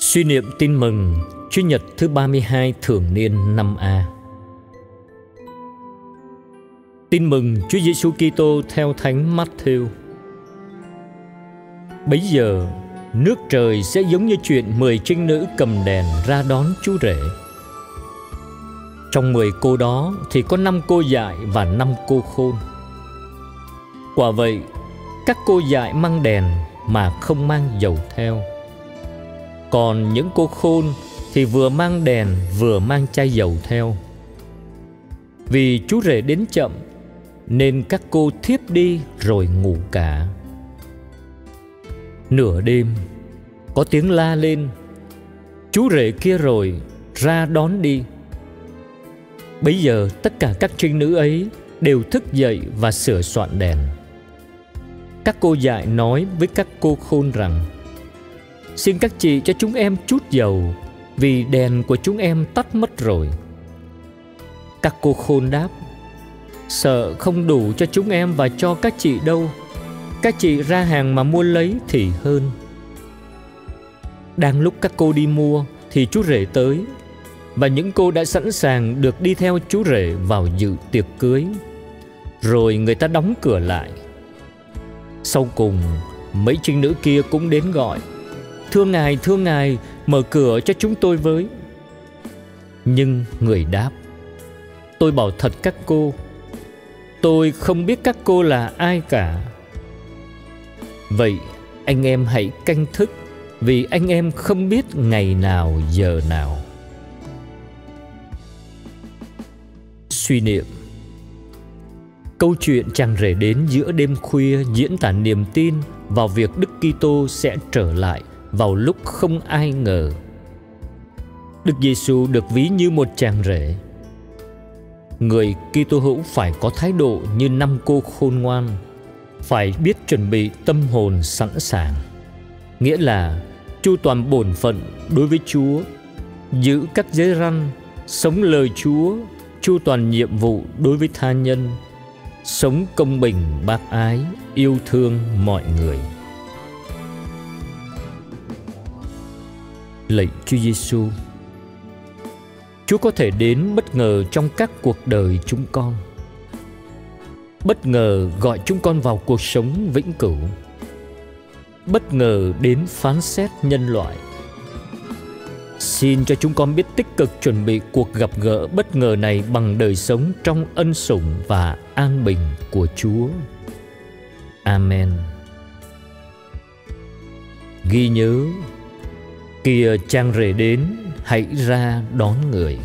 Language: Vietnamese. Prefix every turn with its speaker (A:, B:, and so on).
A: Suy niệm tin mừng Chúa Nhật thứ 32 thường niên năm A Tin mừng Chúa Giêsu Kitô theo Thánh Matthew. Bấy giờ, nước trời sẽ giống như chuyện mười trinh nữ cầm đèn ra đón chú rể. Trong mười cô đó thì có năm cô dại và năm cô khôn. Quả vậy, các cô dại mang đèn mà không mang dầu theo còn những cô khôn thì vừa mang đèn vừa mang chai dầu theo. Vì chú rể đến chậm, nên các cô thiếp đi rồi ngủ cả. Nửa đêm, có tiếng la lên. Chú rể kia rồi ra đón đi. Bấy giờ tất cả các trinh nữ ấy đều thức dậy và sửa soạn đèn. Các cô dạy nói với các cô khôn rằng Xin các chị cho chúng em chút dầu, Vì đèn của chúng em tắt mất rồi. Các cô khôn đáp, Sợ không đủ cho chúng em và cho các chị đâu. Các chị ra hàng mà mua lấy thì hơn. Đang lúc các cô đi mua Thì chú rể tới, Và những cô đã sẵn sàng được đi theo chú rể vào dự tiệc cưới. Rồi người ta đóng cửa lại. Sau cùng, mấy trinh nữ kia cũng đến gọi. Thưa Ngài, thưa Ngài, mở cửa cho chúng tôi với. Nhưng người đáp, tôi bảo thật các cô, tôi không biết các cô là ai cả. Vậy anh em hãy canh thức vì anh em không biết ngày nào giờ nào. Suy niệm Câu chuyện chàng rể đến giữa đêm khuya diễn tả niềm tin vào việc Đức Kitô sẽ trở lại vào lúc không ai ngờ. Đức Giêsu được ví như một chàng rể. Người Kitô hữu phải có thái độ như năm cô khôn ngoan, phải biết chuẩn bị tâm hồn sẵn sàng. Nghĩa là chu toàn bổn phận đối với Chúa, giữ các giới răn, sống lời Chúa, chu toàn nhiệm vụ đối với tha nhân, sống công bình bác ái, yêu thương mọi người. Lạy Chúa Giêsu. Chúa có thể đến bất ngờ trong các cuộc đời chúng con. Bất ngờ gọi chúng con vào cuộc sống vĩnh cửu. Bất ngờ đến phán xét nhân loại. Xin cho chúng con biết tích cực chuẩn bị cuộc gặp gỡ bất ngờ này bằng đời sống trong ân sủng và an bình của Chúa. Amen. Ghi nhớ kìa chàng rể đến hãy ra đón người.